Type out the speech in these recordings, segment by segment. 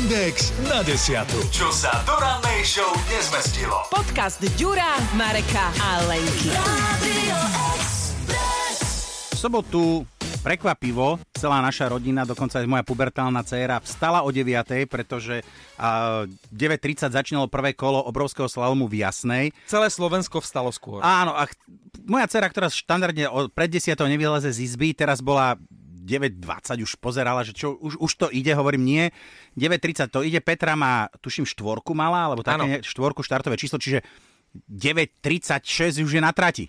Index na desiatu. Čo sa do rannej show nezmestilo. Podcast Ďura, Mareka a Lenky. V sobotu prekvapivo celá naša rodina, dokonca aj moja pubertálna dcéra, vstala o 9, pretože a, 9.30 začínalo prvé kolo obrovského slalomu v Jasnej. Celé Slovensko vstalo skôr. Áno, a ch- moja dcera, ktorá štandardne pred 10 nevyleze z izby, teraz bola 9.20 už pozerala, že čo, už, už to ide, hovorím nie. 9.30 to ide, Petra má, tuším, štvorku mala, alebo také ne- štvorku štartové číslo, čiže 9.36 už je na trati.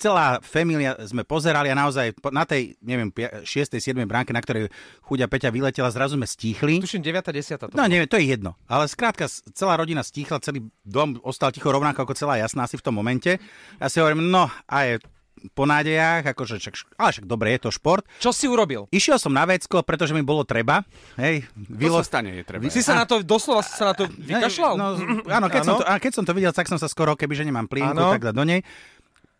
Celá familia sme pozerali a naozaj na tej, neviem, 6. 7. bránke, na ktorej chuďa Peťa vyletela, zrazu sme stíchli. Tuším 9. 10. To No neviem, to je jedno. Ale skrátka, celá rodina stíchla, celý dom ostal ticho rovnako ako celá jasná asi v tom momente. Ja si hovorím, no a je po nádejach, akože však, ale však dobre, je to šport. Čo si urobil? Išiel som na vecko, pretože mi bolo treba. Hej, To sa stane, je treba. Si sa na to, doslova si sa na to vykašľal? No, áno, keď, Som to, a keď som to videl, tak som sa skoro, kebyže nemám plienku, Áno. tak dať do nej.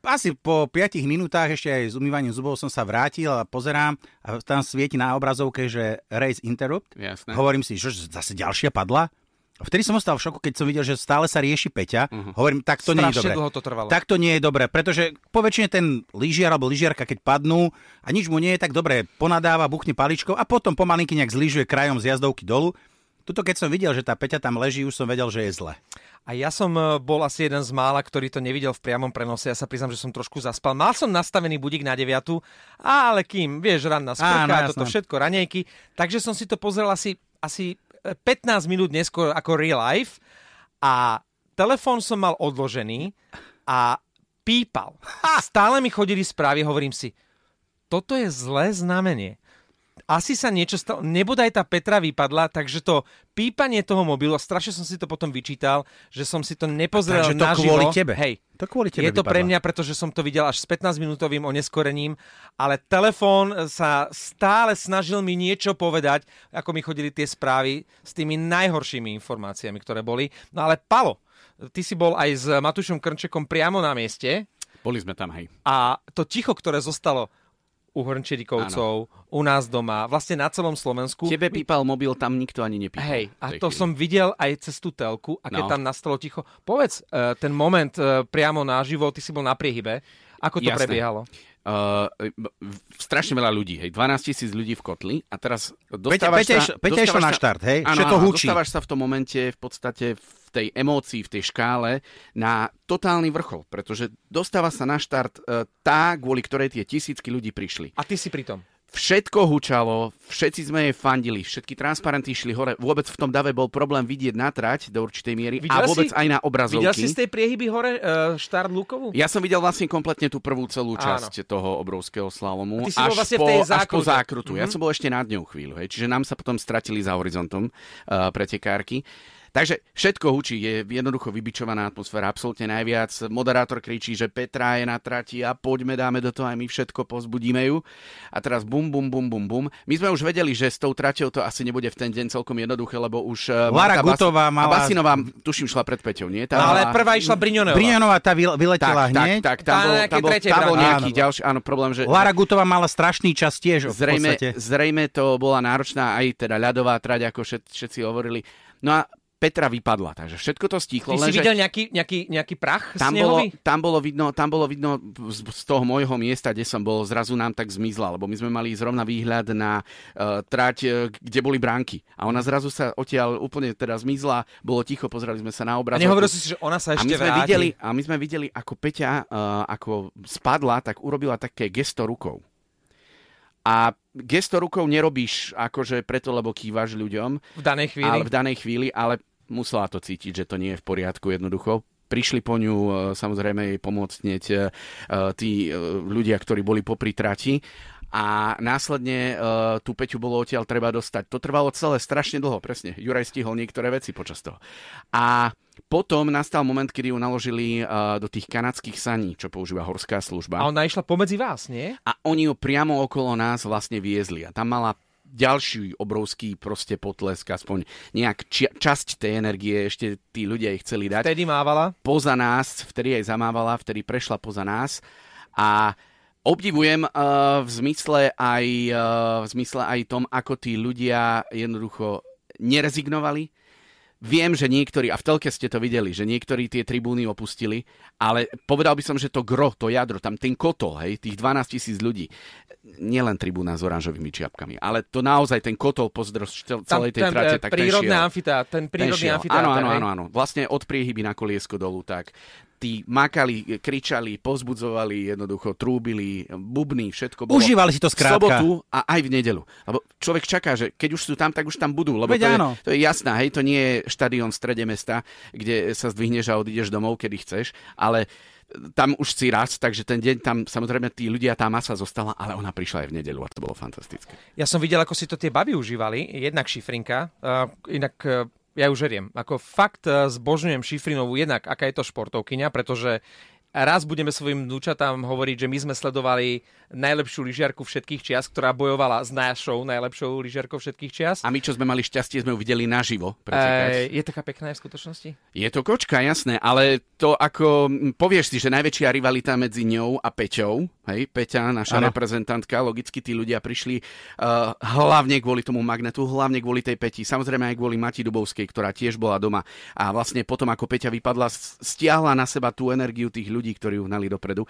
Asi po 5 minútach ešte aj s umývaním zubov som sa vrátil a pozerám a tam svieti na obrazovke, že race interrupt. Jasné. Hovorím si, že zase ďalšia padla. Vtedy som ostal v šoku, keď som videl, že stále sa rieši Peťa. Uh-huh. Hovorím, tak to nie je Strašne dobré. dlho to trvalo. Tak to nie je dobré, pretože po väčšine ten lyžiar alebo lyžiarka, keď padnú a nič mu nie je, tak dobre, ponadáva, buchne paličkou a potom pomalinky nejak zlyžuje krajom z jazdovky dolu. Tuto keď som videl, že tá Peťa tam leží, už som vedel, že je zle. A ja som e, bol asi jeden z mála, ktorý to nevidel v priamom prenose. Ja sa priznám, že som trošku zaspal. Mal som nastavený budík na 9, ale kým, vieš, ranná Áno, sprcha, jasné. toto všetko, ranejky. Takže som si to pozrel asi, asi 15 minút neskôr ako real life a telefón som mal odložený a pípal. Stále mi chodili správy, hovorím si, toto je zlé znamenie. Asi sa niečo stalo, nebodaj tá Petra vypadla, takže to pípanie toho mobilu, strašne som si to potom vyčítal, že som si to nepozrel Takže to naživo. kvôli tebe. Hej, To kvôli tebe je to pre mňa, pretože som to videl až s 15-minútovým oneskorením, ale telefón sa stále snažil mi niečo povedať, ako mi chodili tie správy s tými najhoršími informáciami, ktoré boli. No ale Palo, ty si bol aj s Matušom Krnčekom priamo na mieste Boli sme tam, hej. a to ticho, ktoré zostalo u Hrnčerikovcov, u nás doma, vlastne na celom Slovensku. Tebe pípal mobil, tam nikto ani nepípal. Hej, a to chvíli. som videl aj cez tú telku a keď No. tam nastalo ticho. Povedz, e, ten moment e, priamo naživo, ty si bol na priehybe, ako to Jasné. prebiehalo? Uh, strašne veľa ľudí, hej, 12 tisíc ľudí v kotli a teraz dostávaš Peťa, sa... iš- Peťa išlo dostávaš na sa- štart, hej? Áno, Všetko áno, hučí. dostávaš sa v tom momente v podstate v tej emócii, v tej škále na totálny vrchol, pretože dostáva sa na štart uh, tá, kvôli ktorej tie tisícky ľudí prišli. A ty si pri tom. Všetko hučalo, všetci sme jej fandili, všetky transparenty išli hore. Vôbec v tom dave bol problém vidieť na trať do určitej miery Videl a vôbec si- aj na Videl obrazovky. si z tej priehyby hore e, štart Lukovu? Ja som videl vlastne kompletne tú prvú celú Áno. časť toho obrovského slalomu. Ty si až, vlastne v po, tej až po zákrutu. Ja Mhm. som bol ešte nad ňou chvíľu. Hej. Čiže nám sa potom stratili za horizontom uh, pretekárky. Takže všetko hučí, je jednoducho vybičovaná atmosféra, absolútne najviac. Moderátor kričí, že Petra je na trati a poďme, dáme do toho aj my všetko, pozbudíme ju. A teraz bum, bum, bum, bum, bum. My sme už vedeli, že s tou traťou to asi nebude v ten deň celkom jednoduché, lebo už uh, Lara Marta Gutová a mala- Basinová, tuším, šla pred Peťou, nie? Tá No, ale mala- prvá išla Briňonová. Brianová tá vyle- vyletela tak, hneď. tak, tak, tam bol, tam bol, tam bol nejaký Áno. ďalší, áno, problém, že Lara Gutová mala strašný čas tiež v zrejme, podstate. zrejme to bola náročná aj teda ľadová trať, ako všet, všetci hovorili. No a Petra vypadla, takže všetko to Ty stíchlo. si videl nejaký, nejaký, nejaký prach tam bolo, tam, bolo vidno, tam bolo vidno z, z toho môjho miesta, kde som bol, zrazu nám tak zmizla, lebo my sme mali zrovna výhľad na uh, trať, uh, kde boli bránky. A ona zrazu sa odtiaľ úplne teda zmizla, bolo ticho, pozerali sme sa A na obraz. nehovoril si že ona sa a ešte my, sme vráti. videli, a my sme videli, ako Peťa, uh, ako spadla, tak urobila také gesto rukou. A gesto rukou nerobíš akože preto, lebo kývaš ľuďom, V danej chvíli. ale v danej chvíli, ale musela to cítiť, že to nie je v poriadku jednoducho. Prišli po ňu e, samozrejme jej pomôcť hneď e, tí e, ľudia, ktorí boli popri trati a následne e, tú Peťu bolo odtiaľ treba dostať. To trvalo celé strašne dlho, presne. Juraj stihol niektoré veci počas toho. A potom nastal moment, kedy ju naložili e, do tých kanadských saní, čo používa horská služba. A ona išla pomedzi vás, nie? A oni ju priamo okolo nás vlastne viezli. A tam mala ďalší obrovský proste potlesk, aspoň nejak či- časť tej energie ešte tí ľudia jej chceli dať. Vtedy mávala. Poza nás, vtedy aj zamávala, vtedy prešla poza nás a obdivujem uh, v zmysle aj uh, v zmysle aj tom, ako tí ľudia jednoducho nerezignovali. Viem, že niektorí, a v telke ste to videli, že niektorí tie tribúny opustili, ale povedal by som, že to gro, to jadro, tam ten kotol, hej, tých 12 tisíc ľudí, nielen tribúna s oranžovými čiapkami, ale to naozaj ten kotol pozdrož celej tej ten, trate, eh, tak prírodné ten šiel. amfiteátr, ten prírodný šiel. amfiteátr. Áno, áno, áno, áno. Vlastne od priehyby na koliesko dolu, tak tí makali, kričali, pozbudzovali, jednoducho trúbili, bubny, všetko bolo. Užívali si to v skrátka. sobotu a aj v nedelu. Lebo človek čaká, že keď už sú tam, tak už tam budú. Lebo Veď to, je, áno. to je jasná, hej, to nie je štadión v strede mesta, kde sa zdvihneš a odídeš domov, kedy chceš, ale tam už si raz, takže ten deň tam, samozrejme, tí ľudia, tá masa zostala, ale ona prišla aj v nedelu a to bolo fantastické. Ja som videl, ako si to tie baby užívali. Jednak šifrinka, uh, inak uh, ja ju žeriem. Ako fakt uh, zbožňujem šifrinovú jednak, aká je to športovkyňa, pretože raz budeme svojim vnúčatám hovoriť, že my sme sledovali najlepšiu lyžiarku všetkých čias, ktorá bojovala s našou najlepšou lyžiarkou všetkých čias. A my, čo sme mali šťastie, sme ju videli naživo. E, je taká pekná v skutočnosti? Je to kočka, jasné, ale to ako, m, povieš si, že najväčšia rivalita medzi ňou a Peťou, hej, Peťa, naša Áno. reprezentantka, logicky tí ľudia prišli uh, hlavne kvôli tomu magnetu, hlavne kvôli tej Peti, samozrejme aj kvôli Mati Dubovskej, ktorá tiež bola doma a vlastne potom, ako Peťa vypadla, stiahla na seba tú energiu tých ľudí, ktorí ju hnali dopredu,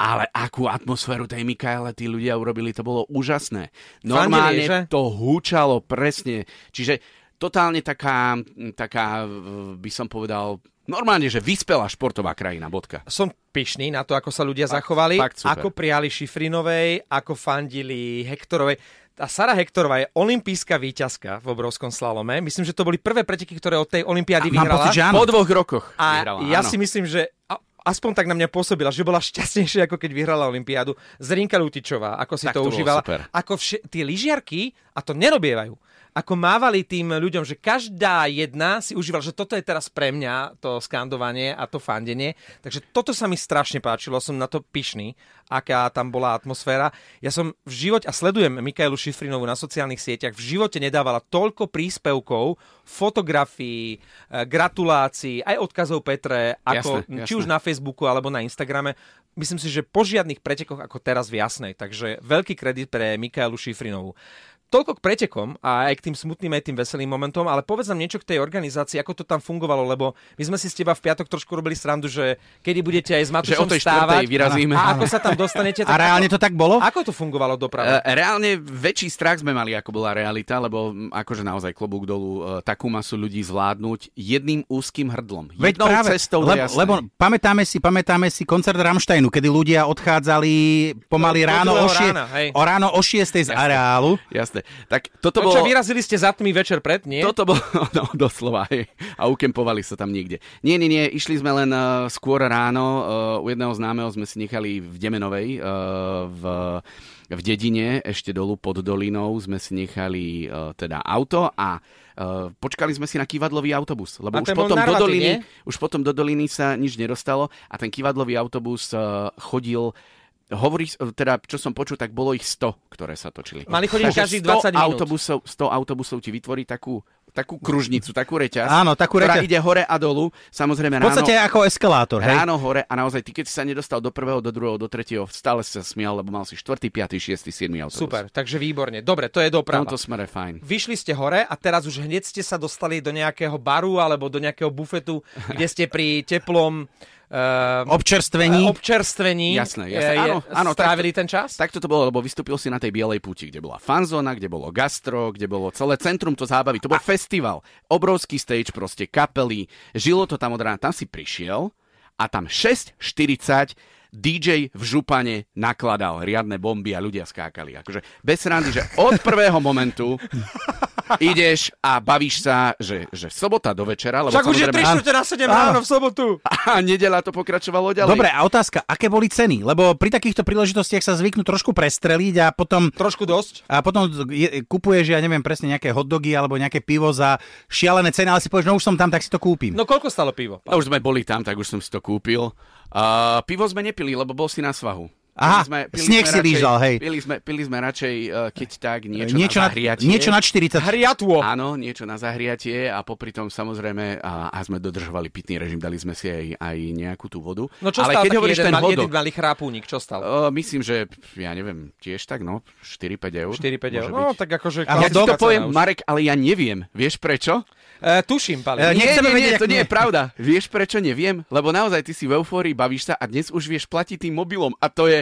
ale akú atmosféru tej Mikaele tí ľudia urobili, to bolo úžasné. Normálne Fandili, to húčalo presne, čiže totálne taká, taká, by som povedal, normálne, že vyspelá športová krajina, bodka. Som pyšný na to, ako sa ľudia zachovali, fakt super. ako prijali Šifrinovej, ako fandili Hektorovej. Tá Sara Hektorová je olimpijská víťazka v obrovskom slalome. Myslím, že to boli prvé preteky, ktoré od tej olympiády Mám vyhrala. pocit, že áno. Po dvoch rokoch A vyhrala, ja áno. si myslím, že a- aspoň tak na mňa pôsobila, že bola šťastnejšia, ako keď vyhrala Olympiádu. Zrinka Lutičová, ako si Tak to, to užívala. super. Ako vše, tie lyžiarky, a to nerobievajú, ako mávali tým ľuďom, že každá jedna si užívala, že toto je teraz pre mňa to skandovanie a to fandenie. Takže toto sa mi strašne páčilo, som na to pyšný, aká tam bola atmosféra. Ja som v živote, a sledujem Mikailu Šifrinovú na sociálnych sieťach, v živote nedávala toľko príspevkov, fotografií, eh, gratulácií, aj odkazov Petre, ako Jasné, či jasné. už na Facebooku alebo na Instagrame. Myslím si, že po žiadnych pretekoch ako teraz v Jasnej. Takže veľký kredit pre Mikailu Šifrinovú. Toľko k pretekom a aj k tým smutným aj tým veselým momentom, ale povedz nám niečo k tej organizácii, ako to tam fungovalo, lebo my sme si s teba v piatok trošku robili srandu, že kedy budete aj s Matušom o tej stávať vyrazíme. a ako sa tam dostanete. A reálne to tak bolo? Ako to fungovalo doprava? E, Reálne väčší strach sme mali, ako bola realita, lebo akože naozaj klobúk dolu e, takú masu ľudí zvládnuť jedným úzkým hrdlom. Veď Jednou práve, cestou lebo, Jasnej. lebo pamätáme si, pamätáme si koncert Rammsteinu, kedy ľudia odchádzali pomaly do ráno, o, šie, rána, hej. o ráno o 6 z areálu. Jasné. Tak toto to, bolo... čo vyrazili ste za tmy večer pred, nie? Toto bolo, no doslova, hej. A ukempovali sa tam niekde. Nie, nie, nie, išli sme len uh, skôr ráno. Uh, u jedného známeho sme si nechali v Demenovej, uh, v, v dedine, ešte dolu pod dolinou, sme si nechali uh, teda auto a Uh, počkali sme si na kývadlový autobus, lebo A už potom, do narvatý, doliny, nie? už potom do doliny sa nič nedostalo a ten kývadlový autobus uh, chodil Hovorí, teda, čo som počul, tak bolo ich 100, ktoré sa točili. Mali chodiť každých 20 100 minút. autobusov, 100 autobusov ti vytvorí takú, takú kružnicu, takú reťaz, Áno, takú ktorá reťaz. ide hore a dolu. Samozrejme V podstate ráno, ako eskalátor, hej? ráno hore a naozaj ty, keď si sa nedostal do prvého, do druhého, do tretieho, stále si sa smial, lebo mal si 4., 5., 6., 7. autobus. Super, takže výborne. Dobre, to je V doprava. tomto smere fajn. Vyšli ste hore a teraz už hneď ste sa dostali do nejakého baru alebo do nejakého bufetu, kde ste pri teplom uh, Občerstvení. občerstvení Jasné, jasné. eh, Áno, áno, strávili ten čas? Tak to bolo, lebo vystúpil si na tej bielej púti, kde bola fanzóna, kde bolo gastro, kde bolo celé centrum to zábavy. To bol festival. Obrovský stage, proste kapely. Žilo to tam od rána. Tam si prišiel a tam 6.40 DJ v župane nakladal riadne bomby a ľudia skákali. Akože bez randy, že od prvého momentu ideš a bavíš sa, že, že sobota do večera, lebo Však už je 3 samozrejme- čtvrte na 7 ráno v sobotu. a nedela to pokračovalo ďalej. Dobre, a otázka, aké boli ceny? Lebo pri takýchto príležitostiach sa zvyknú trošku prestreliť a potom Trošku dosť. a potom je, kupuješ, ja neviem presne, nejaké hotdogy alebo nejaké pivo za šialené ceny, ale si povieš, no už som tam, tak si to kúpim. No koľko stalo pivo? A už sme boli tam, tak už som si to kúpil. A pivo sme nepili, lebo bol si na svahu. Aha, sneh si radšej, lížal, hej. Pili sme, pili sme radšej, uh, keď tak, niečo, Niečo na zahriatie. niečo na 40. Hriatvo. Áno, niečo na zahriatie a popri tom samozrejme a, a sme dodržovali pitný režim, dali sme si aj, aj nejakú tú vodu. No čo Ale stal keď hovoríš jeden, ten mal, jeden malý chrápúnik, čo stal? uh, myslím, že ja neviem, tiež tak, no, 4-5 eur. 4-5 eur. No, tak akože... Ja ti to poviem, už. Marek, ale ja neviem. Vieš prečo? E, tuším, Pali. E, Nie, nie, nie, to nie. je pravda. Vieš prečo neviem? Lebo naozaj ty si v eufórii, bavíš sa a dnes už vieš platiť tým mobilom a to je,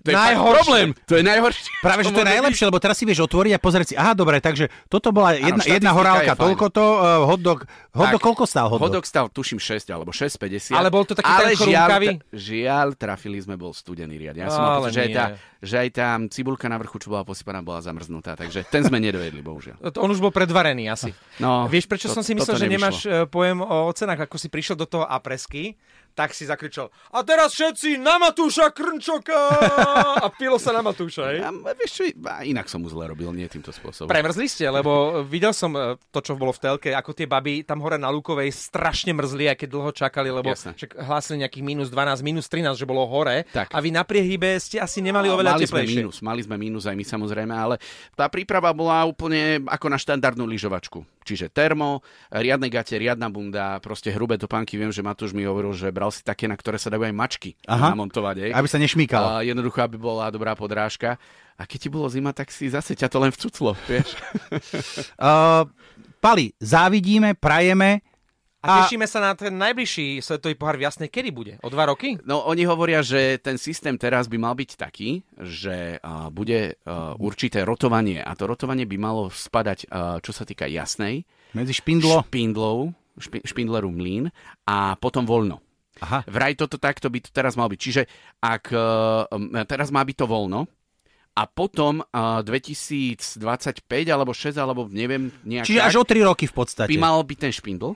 to je Najhoršie. problém. To je najhoršie. Práve, že to je najlepšie, lebo teraz si vieš otvoriť a pozrieť si, aha, dobre, takže toto bola jedna, jedna štatistika horálka, je toľko to, uh, hotdog, hotdog Tak, koľko stál hotdog? Hodok stal, tuším, 6 alebo 6,50. Ale bol to taký ale ten žiaľ, ta- žiaľ, trafili sme, bol studený riad. Ja som mal pocit, že aj, tá, že aj tá cibulka na vrchu, čo bola posypaná, bola zamrznutá. Takže ten sme nedojedli, bohužiaľ. On už bol predvarený asi. No, Vieš, prečo to- som si myslel, že nemáš e, pojem o cenách, ako si prišiel do toho apresky, tak si zakričal a teraz všetci na Matúša Krnčoka! A pilo sa na Matúša, hej? Vieš čo, inak som mu zle robil, nie týmto spôsobom. Premrzli ste, lebo videl som e, to, čo bolo v telke, ako tie baby tam hore na Lukovej strašne mrzli, aj keď dlho čakali, lebo však hlásili nejakých minus 12, minus 13, že bolo hore. Tak. A vy na priehybe ste asi nemali No, oveľa mali sme teplejšie. mínus, mali sme mínus aj my samozrejme, ale tá príprava bola úplne ako na štandardnú lyžovačku. Čiže termo, riadne gate, riadna bunda, proste hrubé topánky. Viem, že Matúš mi hovoril, že bral si také, na ktoré sa dajú aj mačky Aha. namontovať. Aby sa nešmýkalo. A jednoducho, aby bola dobrá podrážka. A keď ti bolo zima, tak si zase ťa to len vcuclo, vieš. Uh, Pali, závidíme, prajeme. A tešíme sa na ten najbližší svetový pohár v Jasnej, kedy bude? O dva roky? No, oni hovoria, že ten systém teraz by mal byť taký, že uh, bude uh, určité rotovanie a to rotovanie by malo spadať, uh, čo sa týka jasnej, Medzi špindlo. špindlov, špi, špindleru mlín a potom voľno. Aha. Vraj toto takto by to teraz mal byť. Čiže ak uh, um, teraz má byť to voľno a potom uh, 2025 alebo 6 alebo neviem nejak Čiže tak, až o 3 roky v podstate. by mal byť ten špindl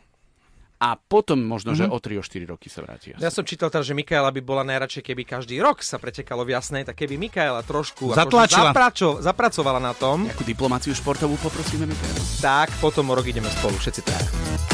a potom možno, že o 3 o 4 roky sa vráti. Ja som čítal teraz, že Mikaela by bola najradšej, keby každý rok sa pretekalo v Jasnej, tak keby Mikaela trošku akože Zatlačila. Zapračo, zapracovala na tom, Nejakú diplomáciu športovú poprosíme, Mikael. tak potom o rok ideme spolu, všetci tak.